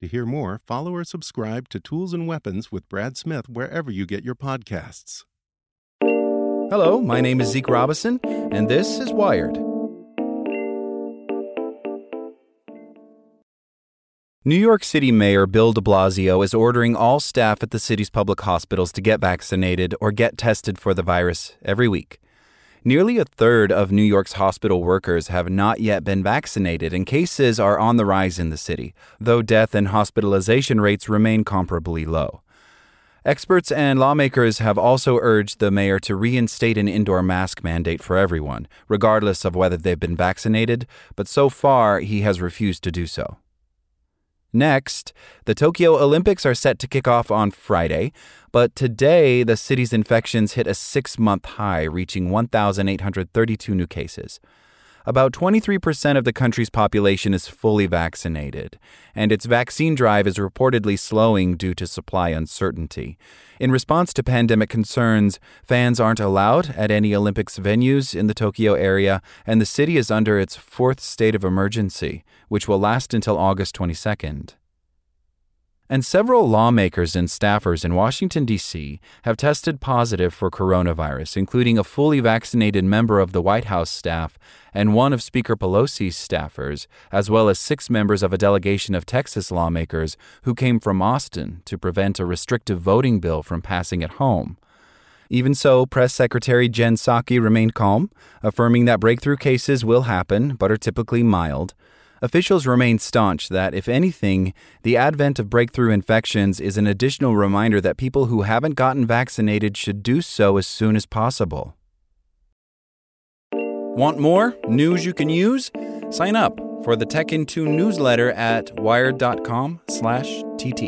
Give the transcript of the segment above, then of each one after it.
To hear more, follow or subscribe to Tools and Weapons with Brad Smith wherever you get your podcasts. Hello, my name is Zeke Robison, and this is Wired. New York City Mayor Bill de Blasio is ordering all staff at the city's public hospitals to get vaccinated or get tested for the virus every week. Nearly a third of New York's hospital workers have not yet been vaccinated, and cases are on the rise in the city, though death and hospitalization rates remain comparably low. Experts and lawmakers have also urged the mayor to reinstate an indoor mask mandate for everyone, regardless of whether they've been vaccinated, but so far he has refused to do so. Next, the Tokyo Olympics are set to kick off on Friday, but today the city's infections hit a six month high, reaching 1,832 new cases. About 23% of the country's population is fully vaccinated, and its vaccine drive is reportedly slowing due to supply uncertainty. In response to pandemic concerns, fans aren't allowed at any Olympics venues in the Tokyo area, and the city is under its fourth state of emergency, which will last until August 22nd. And several lawmakers and staffers in Washington, D.C. have tested positive for coronavirus, including a fully vaccinated member of the White House staff and one of Speaker Pelosi's staffers, as well as six members of a delegation of Texas lawmakers who came from Austin to prevent a restrictive voting bill from passing at home. Even so, Press Secretary Jen Psaki remained calm, affirming that breakthrough cases will happen but are typically mild. Officials remain staunch that, if anything, the advent of breakthrough infections is an additional reminder that people who haven't gotten vaccinated should do so as soon as possible. Want more news you can use? Sign up for the Tech in Two newsletter at wired.com/tt.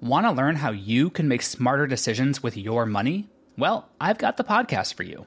Want to learn how you can make smarter decisions with your money? Well, I've got the podcast for you.